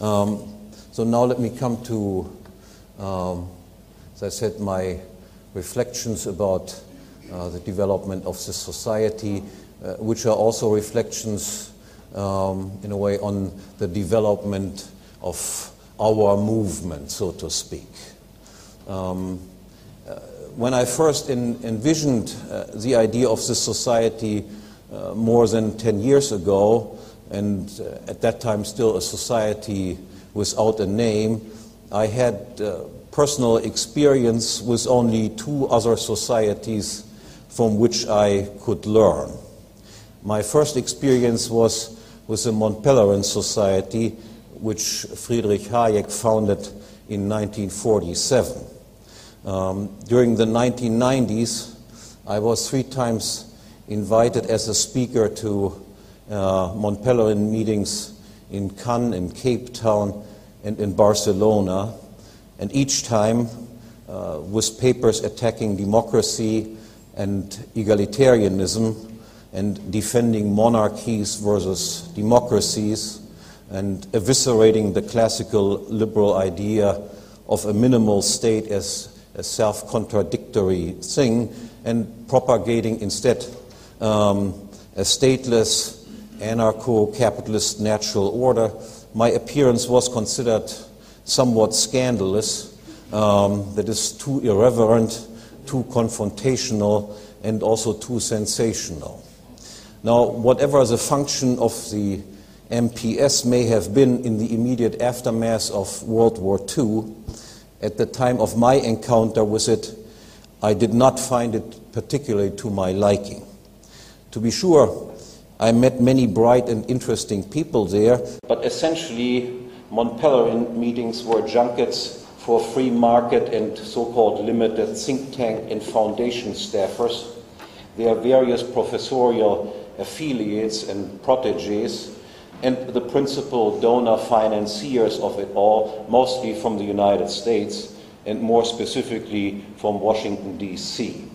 Um, so now let me come to, um, as I said, my reflections about uh, the development of the society, uh, which are also reflections, um, in a way, on the development of our movement, so to speak. Um, uh, when I first in, envisioned uh, the idea of this society uh, more than 10 years ago, and uh, at that time still a society without a name, I had uh, personal experience with only two other societies from which I could learn. My first experience was with the Mont Pelerin Society, which Friedrich Hayek founded in 1947. Um, during the 1990s, I was three times invited as a speaker to Mont Pelerin meetings in Cannes, in Cape Town, and in Barcelona. And each time uh, with papers attacking democracy and egalitarianism and defending monarchies versus democracies and eviscerating the classical liberal idea of a minimal state as a self contradictory thing and propagating instead um, a stateless anarcho capitalist natural order. My appearance was considered somewhat scandalous, um, that is too irreverent, too confrontational, and also too sensational. Now, whatever the function of the MPS may have been in the immediate aftermath of World War II, at the time of my encounter with it, I did not find it particularly to my liking. To be sure, I met many bright and interesting people there, but essentially Mont Pelerin meetings were junkets for free market and so-called limited think tank and foundation staffers. There are various professorial affiliates and proteges, and the principal donor financiers of it all, mostly from the United States and more specifically from Washington, D.C.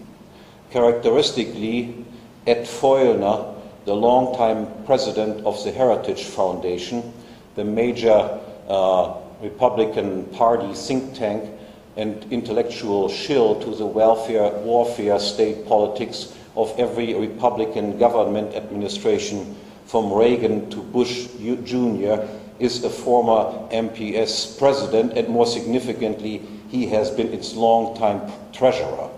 Characteristically, Ed Feulner, the longtime president of the Heritage Foundation, the major uh, Republican Party think tank and intellectual shill to the welfare warfare state politics of every Republican government administration from Reagan to Bush Jr. is a former MPS president, and more significantly, he has been its longtime treasurer.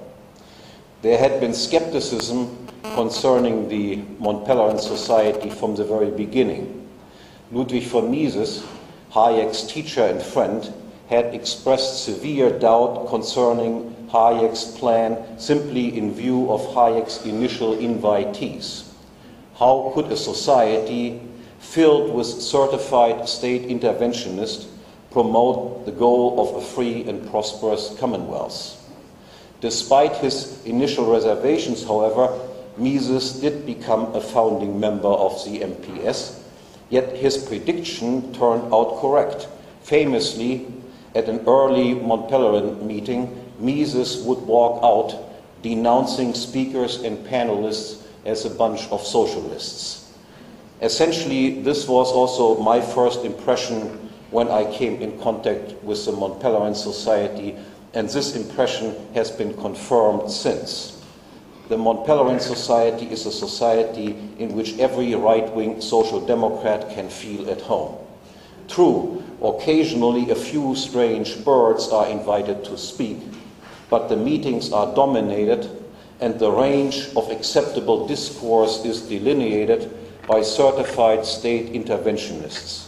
There had been skepticism concerning the Mont Pelerin Society from the very beginning. Ludwig von Mises Hayek's teacher and friend, had expressed severe doubt concerning Hayek's plan simply in view of Hayek's initial invitees. How could a society filled with certified state interventionists promote the goal of a free and prosperous commonwealth? Despite his initial reservations, however, Mises did become a founding member of the MPS Yet his prediction turned out correct. Famously, at an early Mont Pelerin meeting, Mises would walk out denouncing speakers and panelists as a bunch of socialists. Essentially, this was also my first impression when I came in contact with the Mont Pelerin Society, and this impression has been confirmed since. The Mont Pelerin Society is a society in which every right wing social democrat can feel at home. True, occasionally a few strange birds are invited to speak, but the meetings are dominated and the range of acceptable discourse is delineated by certified state interventionists,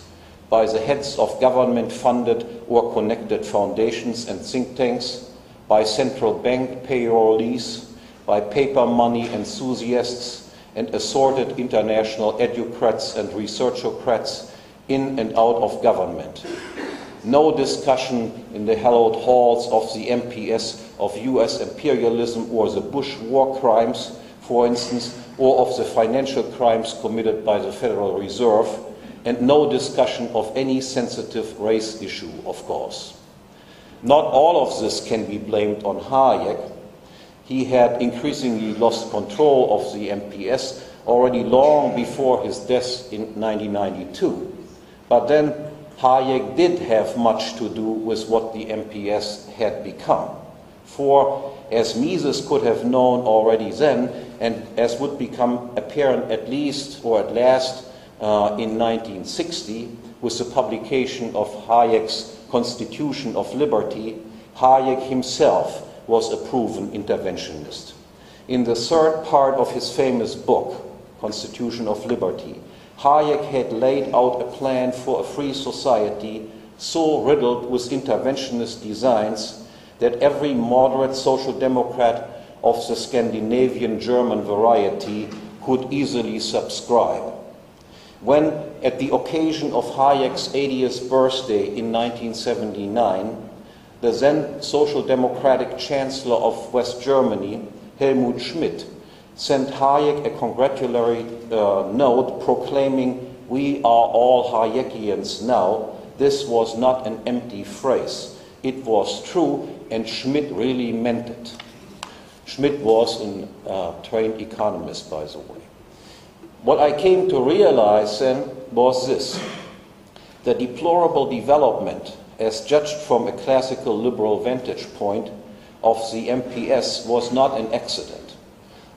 by the heads of government funded or connected foundations and think tanks, by central bank payrollees by paper money enthusiasts and assorted international educrats and researchocrats in and out of government. No discussion in the hallowed halls of the MPS of US imperialism or the Bush war crimes, for instance, or of the financial crimes committed by the Federal Reserve, and no discussion of any sensitive race issue, of course. Not all of this can be blamed on Hayek, he had increasingly lost control of the MPS already long before his death in 1992. But then Hayek did have much to do with what the MPS had become. For, as Mises could have known already then, and as would become apparent at least or at last uh, in 1960 with the publication of Hayek's Constitution of Liberty, Hayek himself was a proven interventionist. In the third part of his famous book, Constitution of Liberty, Hayek had laid out a plan for a free society so riddled with interventionist designs that every moderate social democrat of the Scandinavian German variety could easily subscribe. When, at the occasion of Hayek's 80th birthday in 1979, the then Social Democratic Chancellor of West Germany, Helmut Schmidt, sent Hayek a congratulatory uh, note proclaiming, We are all Hayekians now. This was not an empty phrase. It was true, and Schmidt really meant it. Schmidt was a uh, trained economist, by the way. What I came to realize then was this the deplorable development as judged from a classical liberal vantage point of the MPS, was not an accident.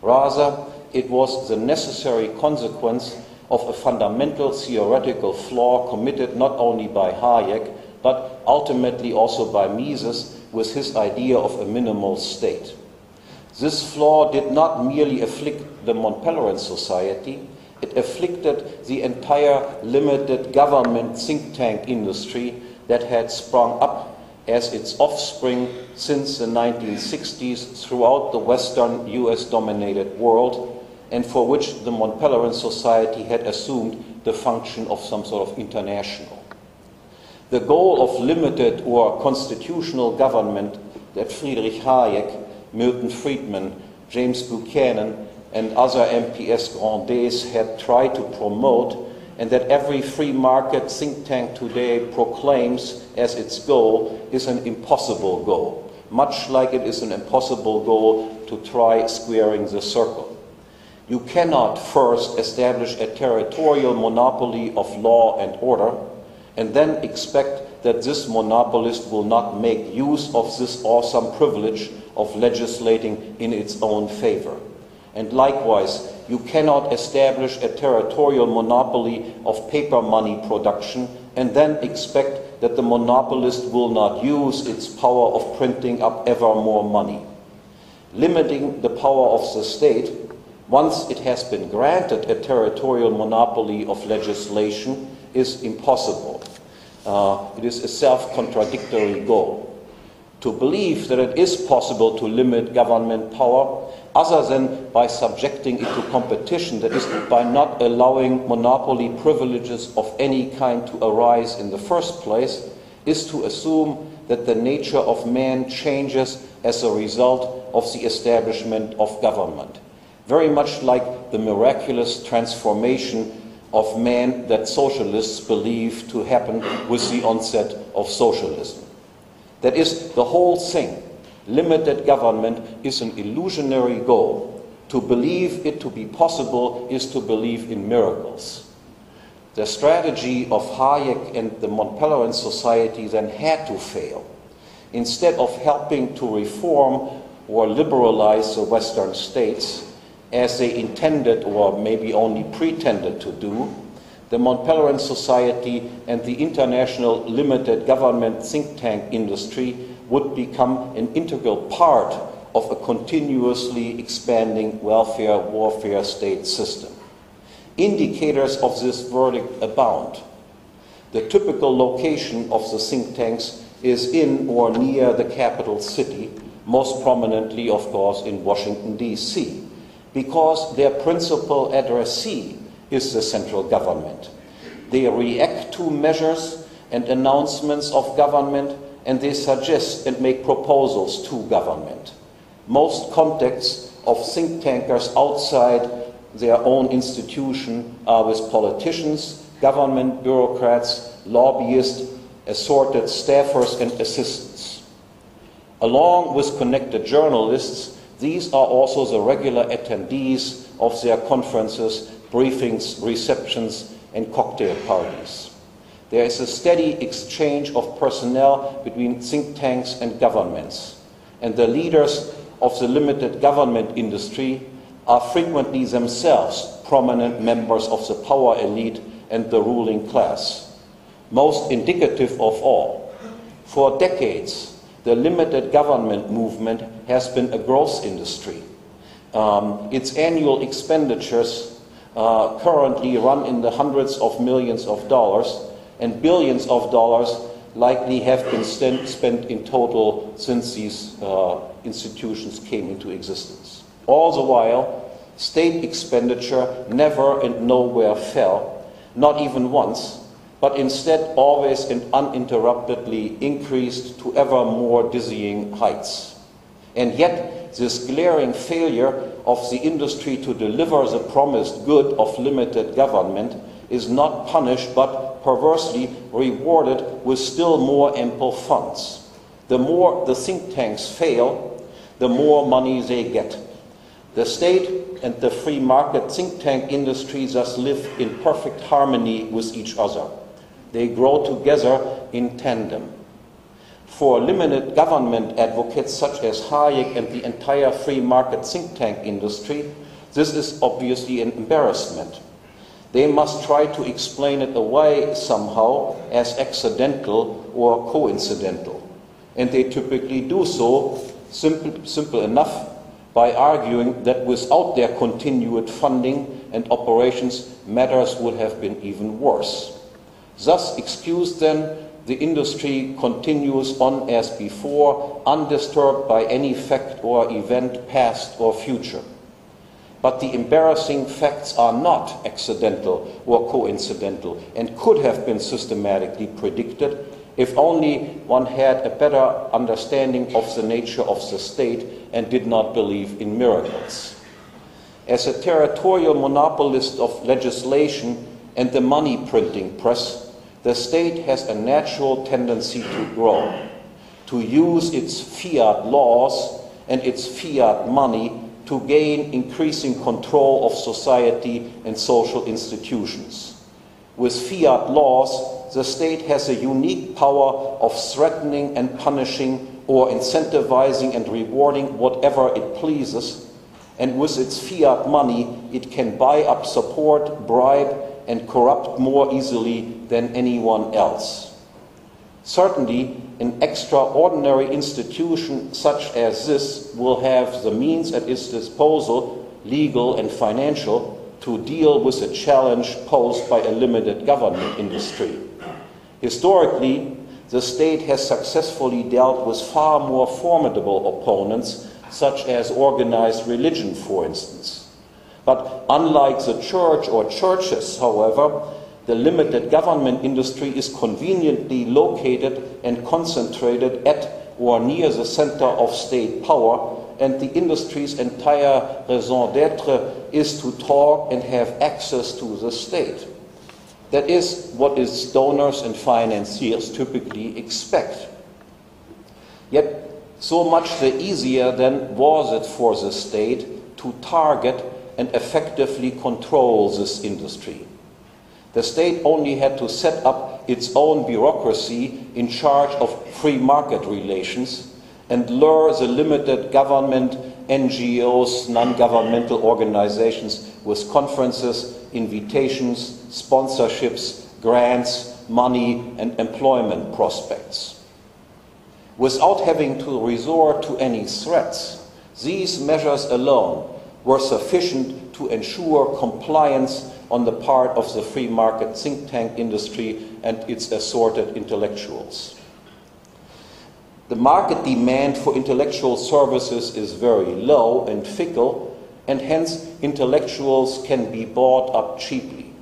Rather, it was the necessary consequence of a fundamental theoretical flaw committed not only by Hayek, but ultimately also by Mises with his idea of a minimal state. This flaw did not merely afflict the Mont Pelerin Society, it afflicted the entire limited government think tank industry that had sprung up as its offspring since the 1960s throughout the Western US dominated world, and for which the Mont Pelerin Society had assumed the function of some sort of international. The goal of limited or constitutional government that Friedrich Hayek, Milton Friedman, James Buchanan, and other MPS grandees had tried to promote and that every free market think tank today proclaims as its goal is an impossible goal, much like it is an impossible goal to try squaring the circle. You cannot first establish a territorial monopoly of law and order and then expect that this monopolist will not make use of this awesome privilege of legislating in its own favor. And likewise, you cannot establish a territorial monopoly of paper money production and then expect that the monopolist will not use its power of printing up ever more money. Limiting the power of the state, once it has been granted a territorial monopoly of legislation, is impossible. Uh, it is a self contradictory goal. To believe that it is possible to limit government power other than by subjecting it to competition, that is, by not allowing monopoly privileges of any kind to arise in the first place, is to assume that the nature of man changes as a result of the establishment of government. Very much like the miraculous transformation of man that socialists believe to happen with the onset of socialism. That is, the whole thing limited government is an illusionary goal. To believe it to be possible is to believe in miracles. The strategy of Hayek and the Mont Pelerin Society then had to fail. Instead of helping to reform or liberalize the Western states, as they intended or maybe only pretended to do, the Mont Pelerin Society and the international limited government think tank industry would become an integral part of a continuously expanding welfare warfare state system. Indicators of this verdict abound. The typical location of the think tanks is in or near the capital city, most prominently, of course, in Washington, D.C., because their principal addressee is the central government. They react to measures and announcements of government and they suggest and make proposals to government. Most contacts of think tankers outside their own institution are with politicians, government bureaucrats, lobbyists, assorted staffers, and assistants. Along with connected journalists, these are also the regular attendees of their conferences, briefings, receptions, and cocktail parties. There is a steady exchange of personnel between think tanks and governments. And the leaders of the limited government industry are frequently themselves prominent members of the power elite and the ruling class. Most indicative of all, for decades, the limited government movement has been a growth industry. Um, its annual expenditures uh, currently run in the hundreds of millions of dollars, and billions of dollars likely have been spent in total since these uh, institutions came into existence. All the while, state expenditure never and nowhere fell, not even once, but instead always and uninterruptedly increased to ever more dizzying heights. And yet, this glaring failure of the industry to deliver the promised good of limited government is not punished but perversely rewarded with still more ample funds. The more the think tanks fail, the more money they get. The state and the free market think tank industry thus live in perfect harmony with each other. They grow together in tandem. For limited government advocates such as Hayek and the entire free market think tank industry, this is obviously an embarrassment. They must try to explain it away somehow as accidental or coincidental. And they typically do so simple, simple enough by arguing that without their continued funding and operations, matters would have been even worse. Thus, excused then, the industry continues on as before, undisturbed by any fact or event, past or future. But the embarrassing facts are not accidental or coincidental and could have been systematically predicted if only one had a better understanding of the nature of the state and did not believe in miracles. As a territorial monopolist of legislation and the money printing press, the state has a natural tendency to grow, to use its fiat laws and its fiat money to gain increasing control of society and social institutions. With fiat laws, the state has a unique power of threatening and punishing or incentivizing and rewarding whatever it pleases. And with its fiat money, it can buy up support, bribe, and corrupt more easily than anyone else. Certainly, an extraordinary institution such as this will have the means at its disposal, legal and financial, to deal with the challenge posed by a limited government industry. Historically, the state has successfully dealt with far more formidable opponents, such as organized religion, for instance. But unlike the church or churches, however, the limited government industry is conveniently located and concentrated at or near the center of state power, and the industry's entire raison d'etre is to talk and have access to the state. That is what its donors and financiers typically expect. Yet, so much the easier then was it for the state to target and effectively control this industry. The state only had to set up its own bureaucracy in charge of free market relations and lure the limited government, NGOs, non governmental organizations with conferences, invitations, sponsorships, grants, money, and employment prospects. Without having to resort to any threats, these measures alone were sufficient to ensure compliance on the part of the free market think tank industry and its assorted intellectuals. The market demand for intellectual services is very low and fickle, and hence intellectuals can be bought up cheaply.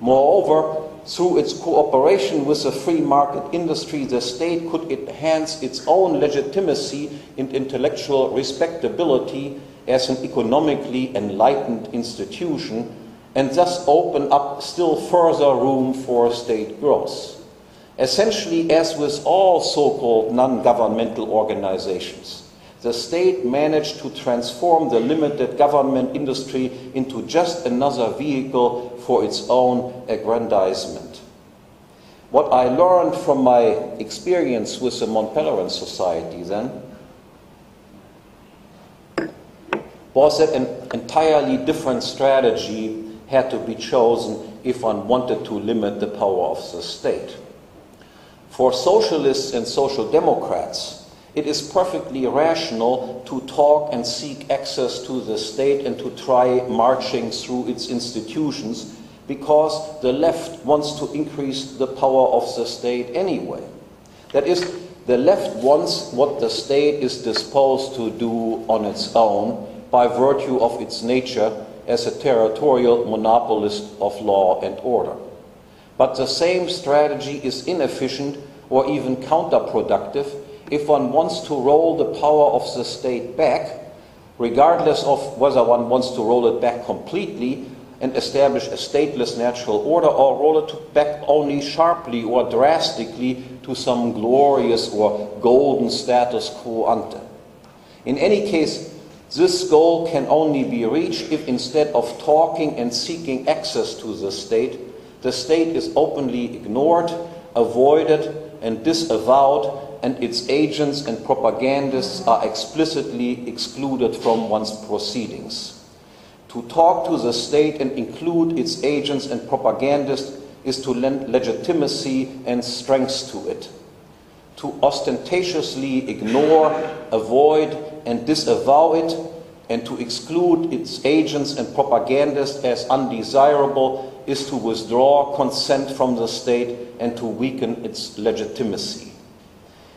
Moreover, through its cooperation with the free market industry, the state could enhance its own legitimacy and intellectual respectability as an economically enlightened institution and thus open up still further room for state growth. Essentially, as with all so called non governmental organizations, the state managed to transform the limited government industry into just another vehicle for its own aggrandizement. What I learned from my experience with the Mont Pelerin Society then was that an entirely different strategy had to be chosen if one wanted to limit the power of the state. For socialists and social democrats, it is perfectly rational to talk and seek access to the state and to try marching through its institutions because the left wants to increase the power of the state anyway. That is, the left wants what the state is disposed to do on its own by virtue of its nature as a territorial monopolist of law and order. But the same strategy is inefficient or even counterproductive if one wants to roll the power of the state back, regardless of whether one wants to roll it back completely and establish a stateless natural order or roll it back only sharply or drastically to some glorious or golden status quo ante. In any case, this goal can only be reached if instead of talking and seeking access to the state, the state is openly ignored, avoided, and disavowed, and its agents and propagandists are explicitly excluded from one's proceedings. To talk to the state and include its agents and propagandists is to lend legitimacy and strength to it. To ostentatiously ignore, avoid, and disavow it, and to exclude its agents and propagandists as undesirable is to withdraw consent from the state and to weaken its legitimacy.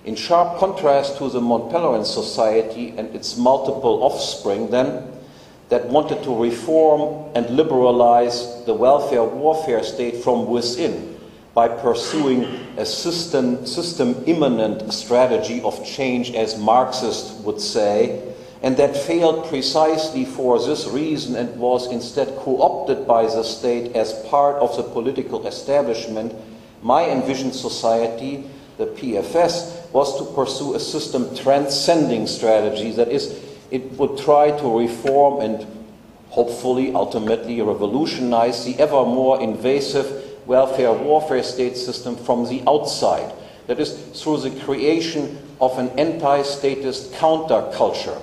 In sharp contrast to the Mont Pelerin Society and its multiple offspring, then, that wanted to reform and liberalize the welfare warfare state from within by pursuing a system, system immanent strategy of change, as Marxists would say, and that failed precisely for this reason and was instead co opted by the state as part of the political establishment, my envisioned society, the PFS, was to pursue a system transcending strategy. That is, it would try to reform and hopefully ultimately revolutionize the ever more invasive welfare warfare state system from the outside. That is, through the creation of an anti statist counterculture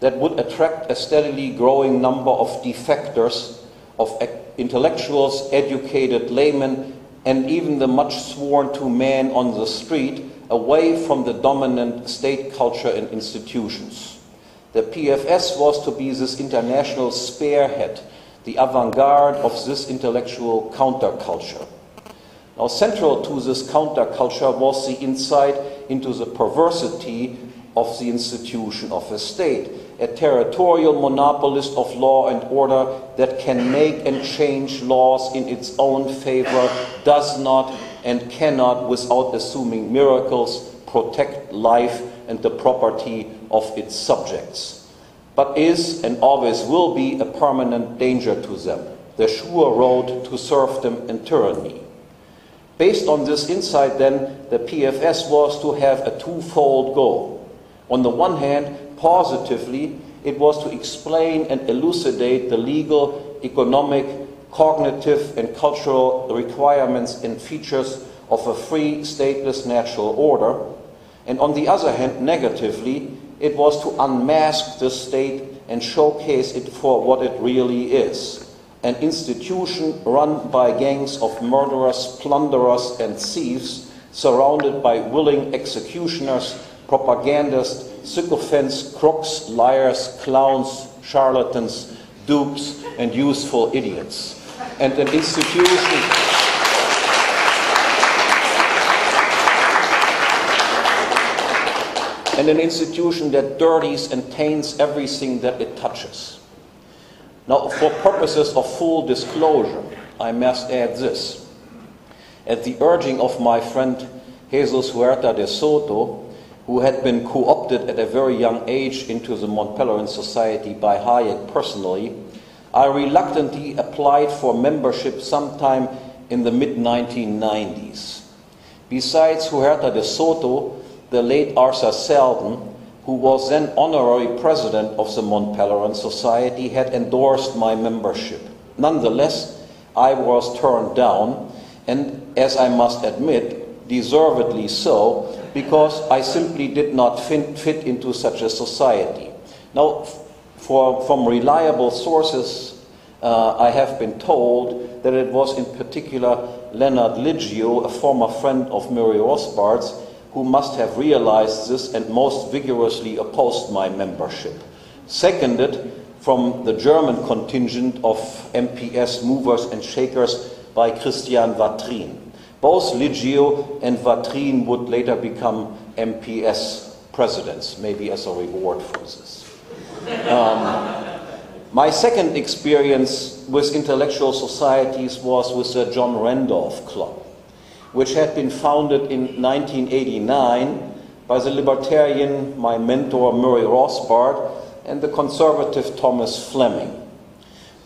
that would attract a steadily growing number of defectors, of intellectuals, educated laymen, and even the much sworn to man on the street away from the dominant state culture and institutions. The PFS was to be this international spearhead, the avant garde of this intellectual counterculture. Now, central to this counterculture was the insight into the perversity of the institution of a state, a territorial monopolist of law and order that can make and change laws in its own favor, does not and cannot, without assuming miracles, protect life and the property of its subjects, but is and always will be a permanent danger to them, the sure road to serfdom and tyranny. Based on this insight, then, the PFS was to have a twofold goal. On the one hand, positively, it was to explain and elucidate the legal, economic, cognitive, and cultural requirements and features of a free, stateless natural order. And on the other hand, negatively, it was to unmask the state and showcase it for what it really is an institution run by gangs of murderers, plunderers, and thieves, surrounded by willing executioners propagandists, sycophants, crooks, liars, clowns, charlatans, dupes, and useful idiots. And an institution. And an institution that dirties and taints everything that it touches. Now, for purposes of full disclosure, I must add this. At the urging of my friend Jesus Huerta de Soto, who had been co opted at a very young age into the Mont Pelerin Society by Hayek personally, I reluctantly applied for membership sometime in the mid 1990s. Besides Huerta de Soto, the late Arthur Seldon, who was then honorary president of the Mont Pelerin Society, had endorsed my membership. Nonetheless, I was turned down and as I must admit, deservedly so, because I simply did not fit, fit into such a society. Now, for, from reliable sources, uh, I have been told that it was in particular Leonard Liggio, a former friend of Murray Rothbard's, who must have realized this and most vigorously opposed my membership. Seconded from the German contingent of MPS movers and shakers by Christian Watrin. Both Liggio and Vatrin would later become MPS presidents, maybe as a reward for this. Um, my second experience with intellectual societies was with the John Randolph Club, which had been founded in 1989 by the libertarian, my mentor Murray Rothbard, and the conservative Thomas Fleming.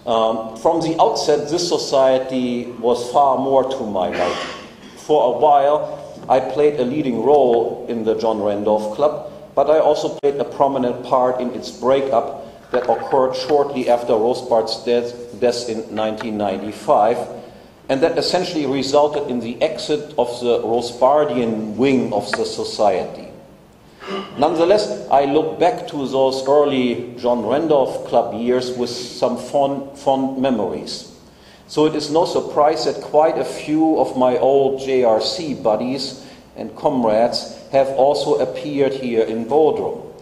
Um, from the outset, this society was far more to my liking. For a while, I played a leading role in the John Randolph Club, but I also played a prominent part in its breakup that occurred shortly after Rothbard's death, death in 1995, and that essentially resulted in the exit of the Rothbardian wing of the society. Nonetheless, I look back to those early John Randolph Club years with some fond, fond memories. So it is no surprise that quite a few of my old JRC buddies and comrades have also appeared here in Bodrum.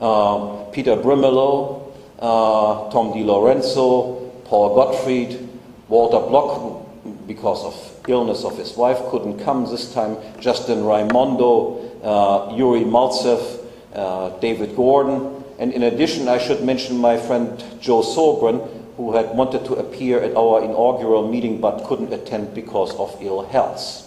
Uh, Peter Brimelow, uh, Tom DiLorenzo, Paul Gottfried, Walter Block, because of illness of his wife, couldn't come this time, Justin Raimondo, uh, Yuri Maltsev, uh, David Gordon, and in addition, I should mention my friend Joe Sobran, who had wanted to appear at our inaugural meeting but couldn't attend because of ill health.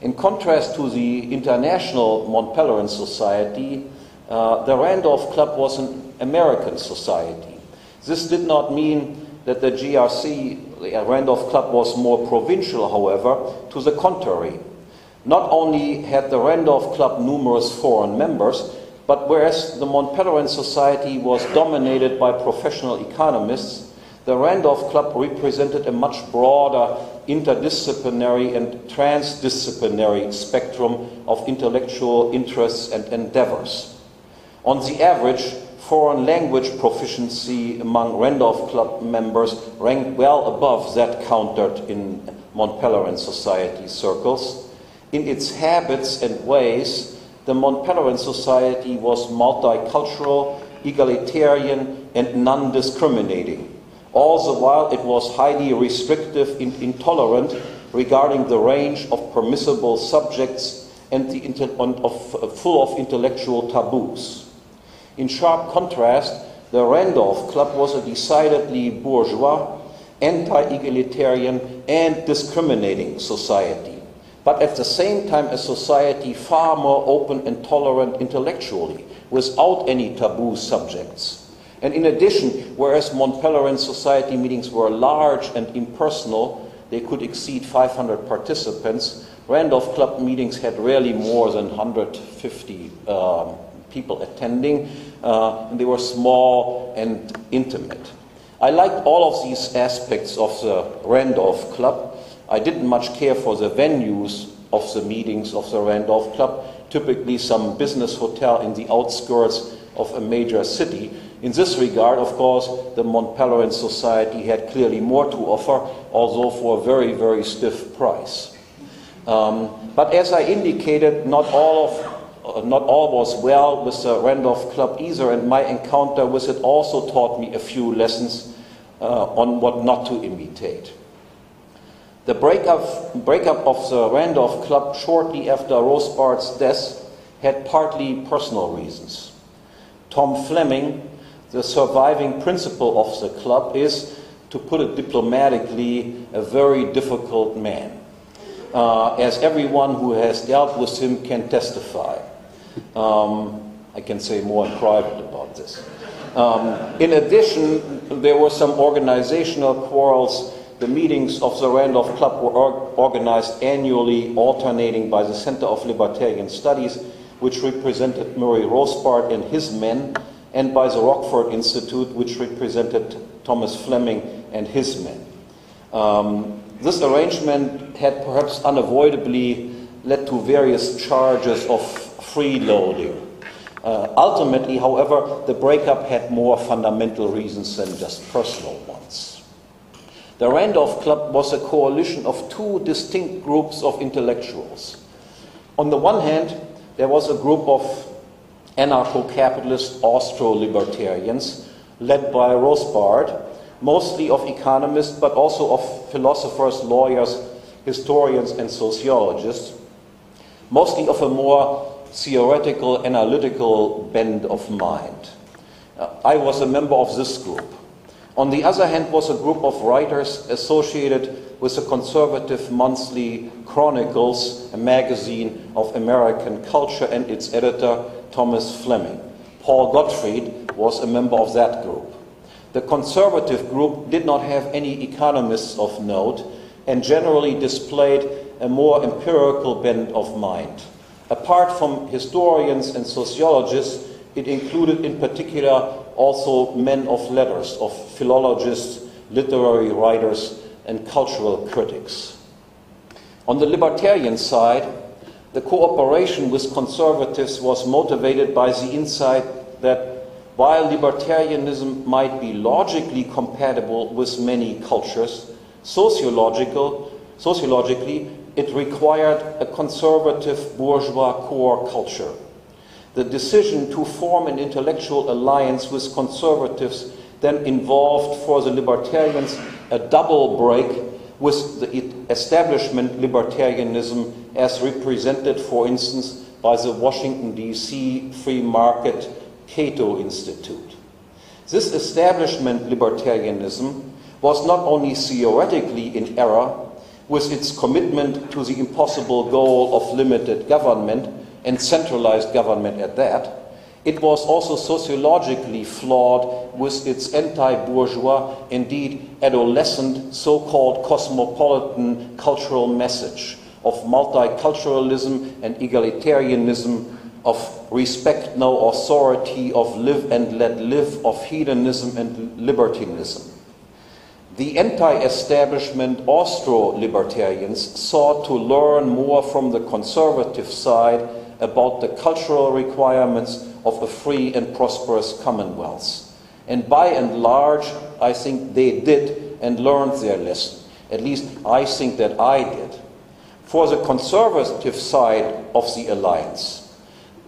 In contrast to the International Mont Pelerin Society, uh, the Randolph Club was an American society. This did not mean that the JRC, Uh, Randolph Club, was more provincial, however, to the contrary. Not only had the Randolph Club numerous foreign members, but whereas the Mont Pelerin Society was dominated by professional economists, the Randolph Club represented a much broader interdisciplinary and transdisciplinary spectrum of intellectual interests and endeavors. On the average, foreign language proficiency among Randolph Club members ranked well above that countered in Mont Pelerin Society circles. In its habits and ways, the Mont Pelerin Society was multicultural, egalitarian, and non discriminating. All the while, it was highly restrictive and intolerant regarding the range of permissible subjects and the of, full of intellectual taboos. In sharp contrast, the Randolph Club was a decidedly bourgeois, anti egalitarian, and discriminating society but at the same time a society far more open and tolerant intellectually, without any taboo subjects. And in addition, whereas Mont Pelerin society meetings were large and impersonal, they could exceed 500 participants. Randolph Club meetings had rarely more than 150 um, people attending, uh, they were small and intimate. I liked all of these aspects of the Randolph Club, I didn't much care for the venues of the meetings of the Randolph Club, typically some business hotel in the outskirts of a major city. In this regard, of course, the Mont Pelerin Society had clearly more to offer, although for a very, very stiff price. Um, but as I indicated, not all of not all was well with the Randolph Club either, and my encounter with it also taught me a few lessons uh, on what not to imitate. The breakup, breakup of the Randolph Club shortly after Rothbard's death had partly personal reasons. Tom Fleming, the surviving principal of the club, is, to put it diplomatically, a very difficult man, uh, as everyone who has dealt with him can testify. Um, I can say more in private about this. Um, in addition, there were some organizational quarrels the meetings of the Randolph Club were organized annually, alternating by the Center of Libertarian Studies, which represented Murray Rothbard and his men, and by the Rockford Institute, which represented Thomas Fleming and his men. Um, this arrangement had perhaps unavoidably led to various charges of freeloading. Uh, ultimately, however, the breakup had more fundamental reasons than just personal ones. The Randolph Club was a coalition of two distinct groups of intellectuals. On the one hand, there was a group of anarcho capitalist Austro libertarians led by Rothbard, mostly of economists, but also of philosophers, lawyers, historians, and sociologists, mostly of a more theoretical, analytical bend of mind. Uh, I was a member of this group. On the other hand, was a group of writers associated with the conservative monthly Chronicles, a magazine of American culture, and its editor, Thomas Fleming. Paul Gottfried was a member of that group. The conservative group did not have any economists of note and generally displayed a more empirical bent of mind. Apart from historians and sociologists, it included in particular also men of letters, of philologists, literary writers, and cultural critics. On the libertarian side, the cooperation with conservatives was motivated by the insight that while libertarianism might be logically compatible with many cultures, sociological, sociologically it required a conservative bourgeois core culture. The decision to form an intellectual alliance with conservatives then involved for the libertarians a double break with the establishment libertarianism as represented, for instance, by the Washington, D.C. free market Cato Institute. This establishment libertarianism was not only theoretically in error, with its commitment to the impossible goal of limited government and centralized government at that, it was also sociologically flawed with its anti bourgeois, indeed adolescent, so called cosmopolitan cultural message of multiculturalism and egalitarianism, of respect no authority, of live and let live, of hedonism and libertinism. The anti establishment Austro libertarians sought to learn more from the conservative side about the cultural requirements of a free and prosperous commonwealth. And by and large, I think they did and learned their lesson. At least I think that I did. For the conservative side of the alliance,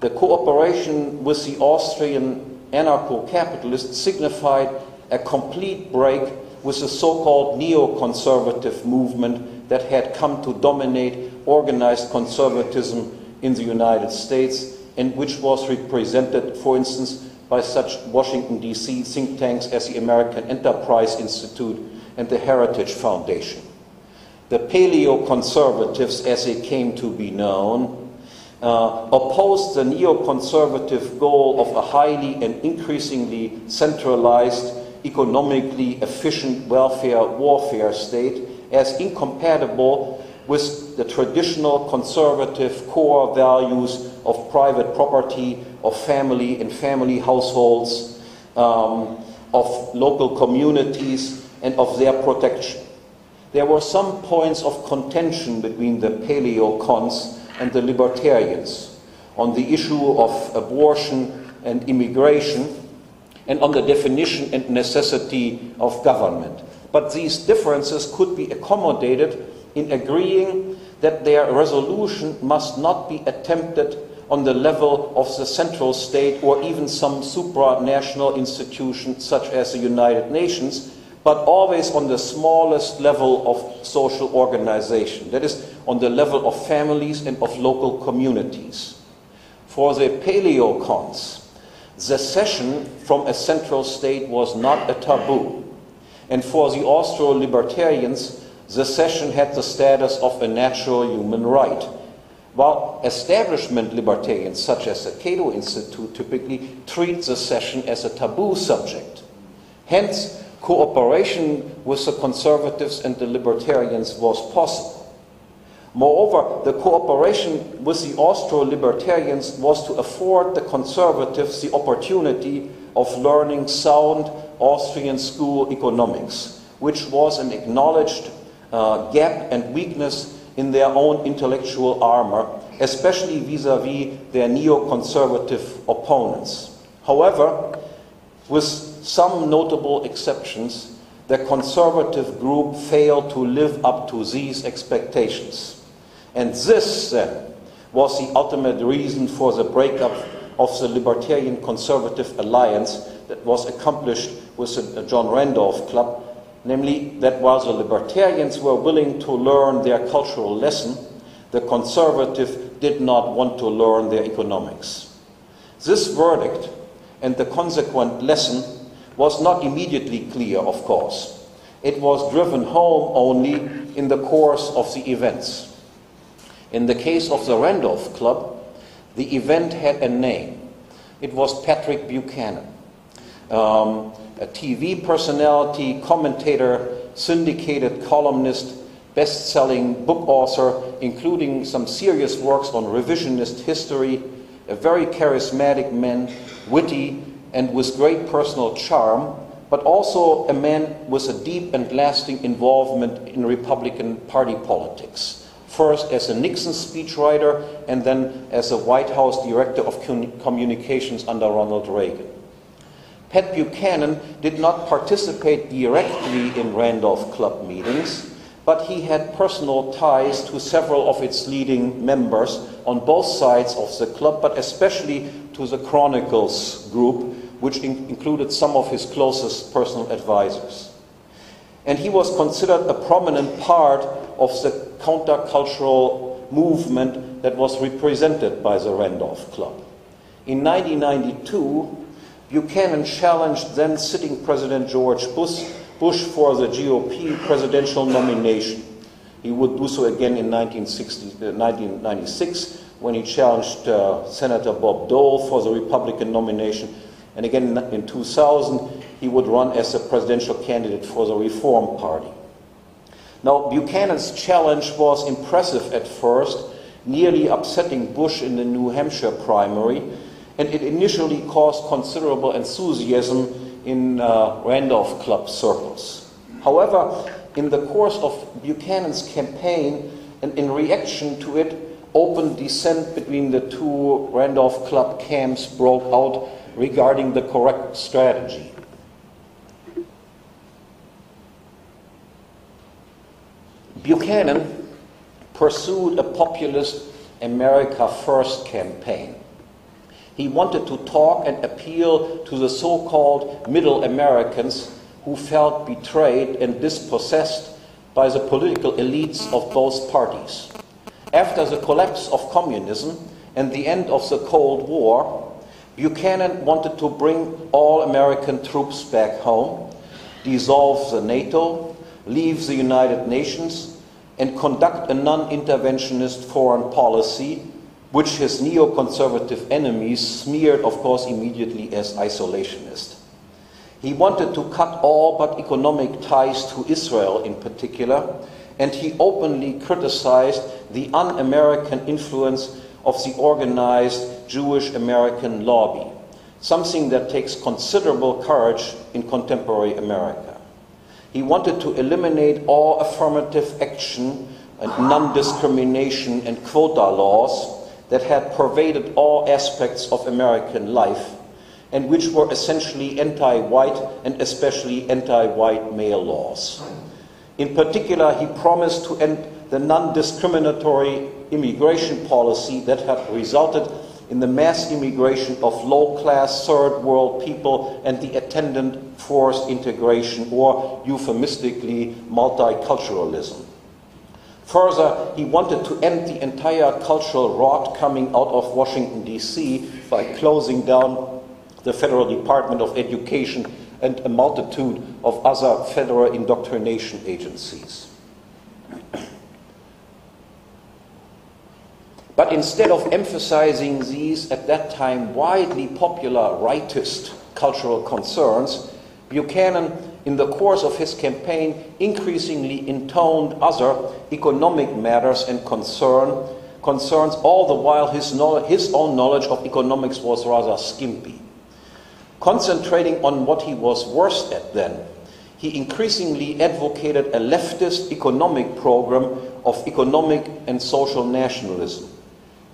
the cooperation with the Austrian anarcho capitalists signified a complete break with the so called neoconservative movement that had come to dominate organized conservatism in the United States and which was represented, for instance, by such Washington, D.C. think tanks as the American Enterprise Institute and the Heritage Foundation. The paleo-conservatives, as they came to be known, uh, opposed the neoconservative goal of a highly and increasingly centralized economically efficient welfare warfare state as incompatible with the traditional conservative core values of private property, of family and family households, um, of local communities, and of their protection. There were some points of contention between the paleo-cons and the libertarians on the issue of abortion and immigration, and on the definition and necessity of government. But these differences could be accommodated in agreeing that their resolution must not be attempted on the level of the central state or even some supranational institution such as the United Nations, but always on the smallest level of social organization, that is, on the level of families and of local communities. For the paleocons, secession from a central state was not a taboo. And for the Austro libertarians, secession had the status of a natural human right. While establishment libertarians, such as the Cato Institute, typically treat secession as a taboo subject. Hence, cooperation with the conservatives and the libertarians was possible. Moreover, the cooperation with the Austro libertarians was to afford the conservatives the opportunity of learning sound Austrian school economics, which was an acknowledged uh, gap and weakness in their own intellectual armor, especially vis a vis their neoconservative opponents. However, with some notable exceptions, the conservative group failed to live up to these expectations. And this, then, was the ultimate reason for the breakup of the Libertarian Conservative Alliance that was accomplished with the uh, John Randolph Club, namely that while the Libertarians were willing to learn their cultural lesson, the Conservative did not want to learn their economics. This verdict and the consequent lesson was not immediately clear, of course. It was driven home only in the course of the events. In the case of the Randolph Club, the event had a name. It was Patrick Buchanan, um, a TV personality, commentator, syndicated columnist, best selling book author, including some serious works on revisionist history, a very charismatic man, witty, and with great personal charm, but also a man with a deep and lasting involvement in Republican Party politics. First as a Nixon speechwriter, and then as a White House Director of Communications under Ronald Reagan. Pat Buchanan did not participate directly in Randolph Club meetings, but he had personal ties to several of its leading members on both sides of the club, but especially to the Chronicles group, which in included some of his closest personal advisors. And he was considered a prominent part of the countercultural movement that was represented by the Randolph Club. In 1992, Buchanan challenged then sitting President George Bush, Bush for the GOP presidential nomination. He would do so again in 1960, uh, 1996 when he challenged uh, Senator Bob Dole for the Republican nomination. And again in 2000, he would run as a presidential candidate for the Reform Party. Now, Buchanan's challenge was impressive at first, nearly upsetting Bush in the New Hampshire primary, and it initially caused considerable enthusiasm in uh, Randolph Club circles. However, in the course of Buchanan's campaign and in reaction to it, open dissent between the two Randolph Club camps broke out regarding the correct strategy. Buchanan pursued a populist America First campaign. He wanted to talk and appeal to the so called middle Americans who felt betrayed and dispossessed by the political elites of both parties. After the collapse of communism and the end of the Cold War, Buchanan wanted to bring all American troops back home, dissolve the NATO, leave the United Nations, and conduct a non interventionist foreign policy which his neoconservative enemies smeared, of course, immediately as isolationist. He wanted to cut all but economic ties to Israel in particular, and he openly criticized the un American influence of the organized Jewish American lobby, something that takes considerable courage in contemporary America. He wanted to eliminate all affirmative action and non discrimination and quota laws that had pervaded all aspects of American life and which were essentially anti white and especially anti white male laws. In particular, he promised to end the non discriminatory immigration policy that had resulted in the mass immigration of low class third world people and the attendant forced integration, or euphemistically, multiculturalism. Further, he wanted to end the entire cultural rot coming out of Washington, D.C. by closing down the Federal Department of Education and a multitude of other federal indoctrination agencies. But instead of emphasizing these at that time widely popular rightist cultural concerns, Buchanan in the course of his campaign, increasingly intoned other economic matters and concern, concerns, all the while his, his own knowledge of economics was rather skimpy. Concentrating on what he was worst at then, he increasingly advocated a leftist economic program of economic and social nationalism.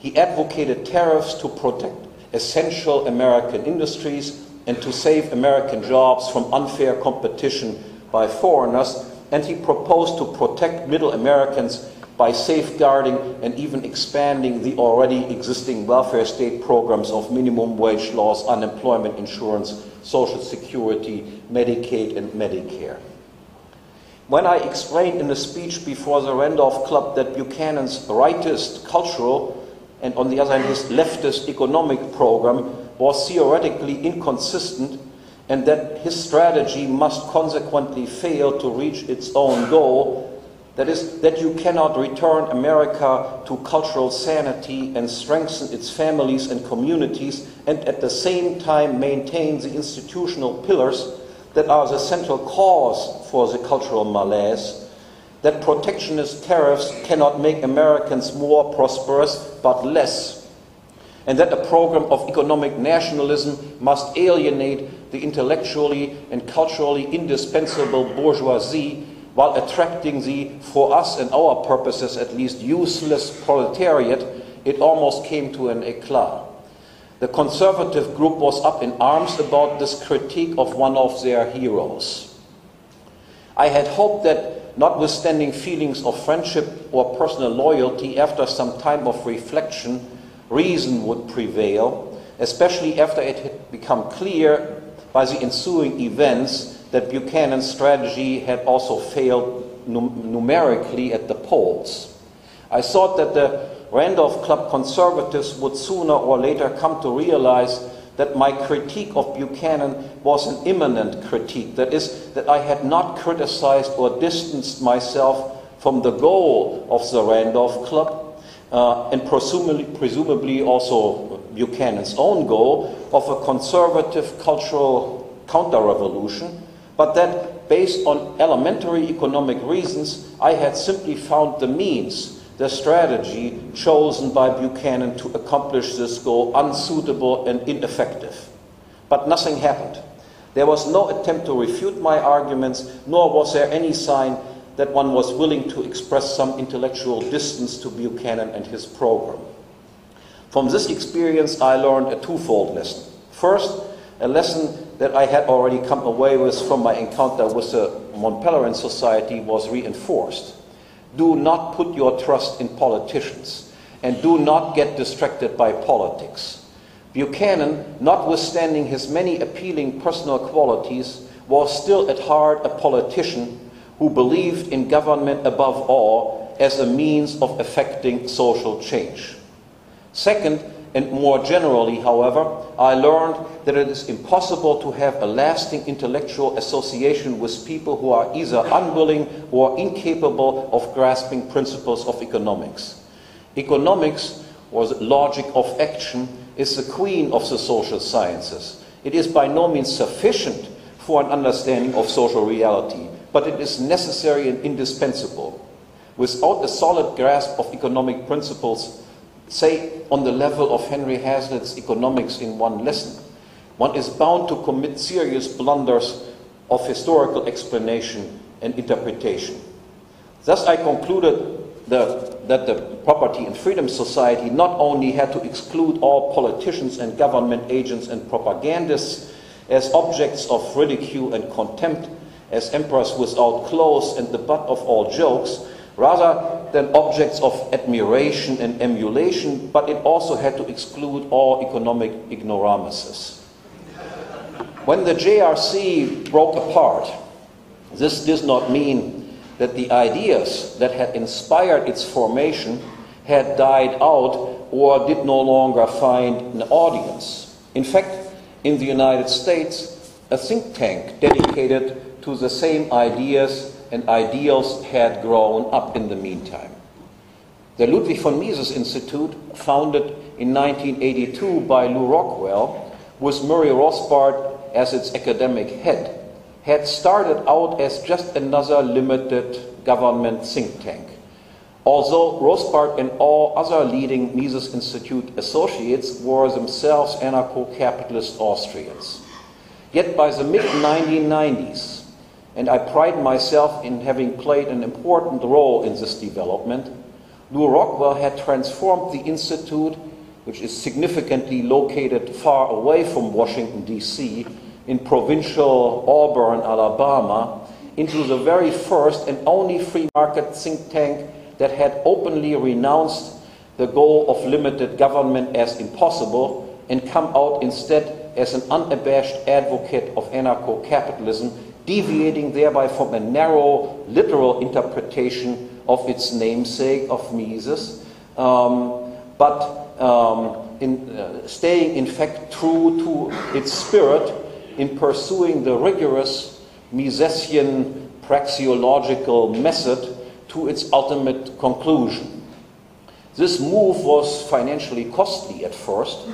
He advocated tariffs to protect essential American industries and to save American jobs from unfair competition by foreigners, and he proposed to protect middle Americans by safeguarding and even expanding the already existing welfare state programs of minimum wage laws, unemployment insurance, social security, Medicaid, and Medicare. When I explained in a speech before the Randolph Club that Buchanan's rightist cultural and on the other hand his leftist economic program was theoretically inconsistent and that his strategy must consequently fail to reach its own goal, that is, that you cannot return America to cultural sanity and strengthen its families and communities, and at the same time maintain the institutional pillars that are the central cause for the cultural malaise, that protectionist tariffs cannot make Americans more prosperous but less, and that a program of economic nationalism must alienate the intellectually and culturally indispensable bourgeoisie while attracting the, for us and our purposes at least, useless proletariat, it almost came to an eclat. The conservative group was up in arms about this critique of one of their heroes. I had hoped that, notwithstanding feelings of friendship or personal loyalty, after some time of reflection, reason would prevail, especially after it had become clear by the ensuing events that Buchanan's strategy had also failed num- numerically at the polls. I thought that the Randolph Club conservatives would sooner or later come to realize that my critique of Buchanan was an immanent critique. That is, that I had not criticized or distanced myself from the goal of the Randolph Club, uh, and presumably, presumably also Buchanan's own goal of a conservative cultural counter revolution, but that based on elementary economic reasons, I had simply found the means, the strategy chosen by Buchanan to accomplish this goal unsuitable and ineffective. But nothing happened. There was no attempt to refute my arguments, nor was there any sign that one was willing to express some intellectual distance to Buchanan and his program. From this experience, I learned a twofold lesson. First, a lesson that I had already come away with from my encounter with the Mont Pelerin Society was reinforced. Do not put your trust in politicians and do not get distracted by politics. Buchanan, notwithstanding his many appealing personal qualities, was still at heart a politician who believed in government above all as a means of effecting social change. Second, and more generally, however, I learned that it is impossible to have a lasting intellectual association with people who are either unwilling or incapable of grasping principles of economics. Economics, or the logic of action, is the queen of the social sciences. It is by no means sufficient for an understanding of social reality, but it is necessary and indispensable. Without a solid grasp of economic principles, say, on the level of Henry Hazlitt's economics in one lesson, one is bound to commit serious blunders of historical explanation and interpretation. Thus, I concluded the, that the Property and Freedom Society not only had to exclude all politicians and government agents and propagandists as objects of ridicule and contempt, as emperors without clothes and the butt of all jokes, rather than objects of admiration and emulation, but it also had to exclude all economic ignoramuses. When the JRC broke apart, this does not mean that the ideas that had inspired its formation had died out or did no longer find an audience. In fact, in the United States, a think tank dedicated to the same ideas and ideals had grown up in the meantime. The Ludwig von Mises Institute, founded in 1982 by Lew Rockwell, with Murray Rothbard as its academic head, had started out as just another limited government think tank. Although Rothbard and all other leading Mises Institute associates were themselves anarcho capitalist Austrians. Yet by the mid 1990s, and I pride myself in having played an important role in this development. Lew Rockwell had transformed the Institute, which is significantly located far away from Washington, D.C., in provincial Auburn, Alabama, into the very first and only free market think tank that had openly renounced the goal of limited government as impossible and come out instead as an unabashed advocate of anarcho capitalism, deviating thereby from a narrow literal interpretation of its namesake, of Mises, um, but um, in, uh, staying in fact true to its spirit in pursuing the rigorous Misesian praxeological method to its ultimate conclusion. This move was financially costly at first,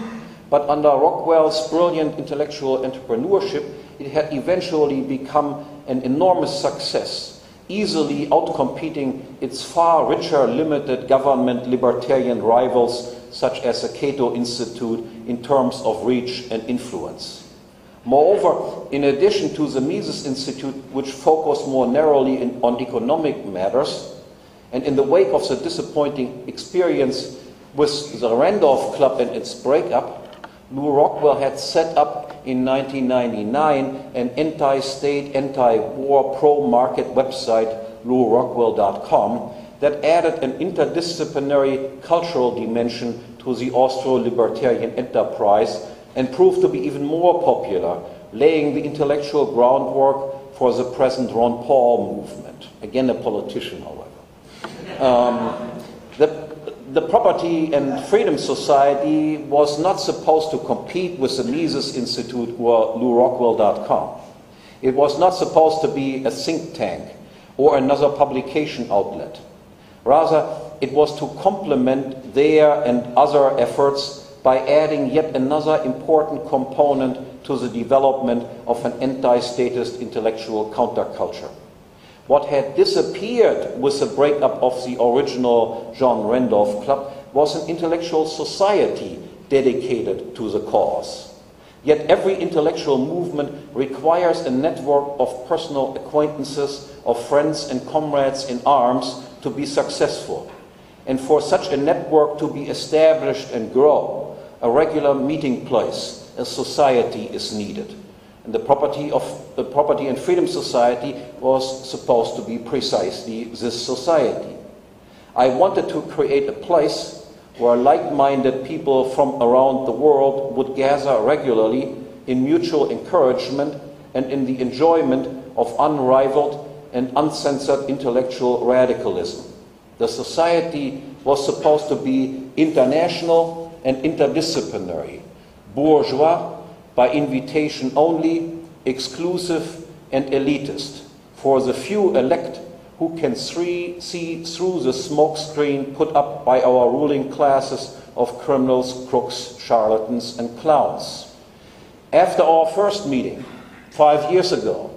but under Rockwell's brilliant intellectual entrepreneurship, it had eventually become an enormous success, easily outcompeting its far richer limited government libertarian rivals such as the Cato Institute in terms of reach and influence. Moreover, in addition to the Mises Institute, which focused more narrowly in, on economic matters, and in the wake of the disappointing experience with the Randolph Club and its breakup, Lew Rockwell had set up in 1999 an anti-state, anti-war, pro-market website, lewrockwell.com, that added an interdisciplinary cultural dimension to the Austro-libertarian enterprise and proved to be even more popular, laying the intellectual groundwork for the present Ron Paul movement. Again, a politician, however. Um, the, the Property and Freedom Society was not supposed to compete with the Mises Institute or LewRockwell.com. It was not supposed to be a think tank or another publication outlet. Rather, it was to complement their and other efforts by adding yet another important component to the development of an anti-statist intellectual counterculture. What had disappeared with the breakup of the original John Randolph Club was an intellectual society dedicated to the cause. Yet every intellectual movement requires a network of personal acquaintances, of friends and comrades in arms to be successful. And for such a network to be established and grow, a regular meeting place, a society is needed. And the property of the Property and Freedom Society was supposed to be precisely this society. I wanted to create a place where like-minded people from around the world would gather regularly in mutual encouragement and in the enjoyment of unrivaled and uncensored intellectual radicalism. The society was supposed to be international and interdisciplinary, bourgeois by invitation only, exclusive and elitist, for the few elect who can see through the smokescreen put up by our ruling classes of criminals, crooks, charlatans, and clowns. After our first meeting, five years ago,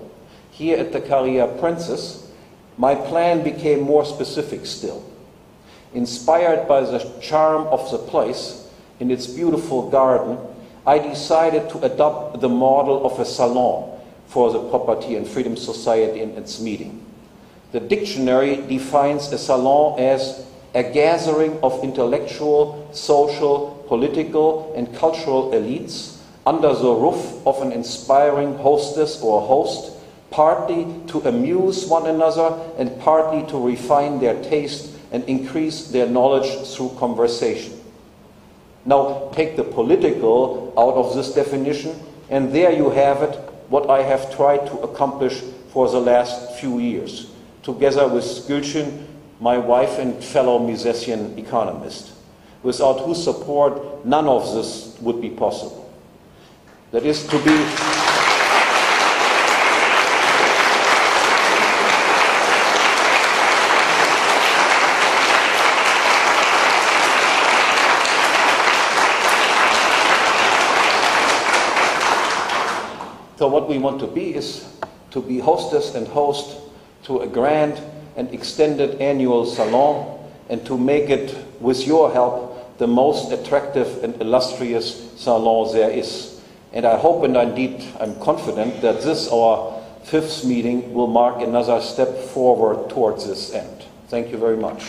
here at the Karia Princess, my plan became more specific still. Inspired by the charm of the place, in its beautiful garden, I decided to adopt the model of a salon for the Property and Freedom Society in its meeting. The dictionary defines a salon as a gathering of intellectual, social, political, and cultural elites under the roof of an inspiring hostess or host, partly to amuse one another and partly to refine their taste and increase their knowledge through conversation. Now take the political out of this definition, and there you have it, what I have tried to accomplish for the last few years, together with Gülçin, my wife and fellow Misesian economist, without whose support none of this would be possible. That is to be So what we want to be is to be hostess and host to a grand and extended annual salon and to make it, with your help, the most attractive and illustrious salon there is. And I hope and indeed I'm confident that this, our fifth meeting will mark another step forward towards this end. Thank you very much.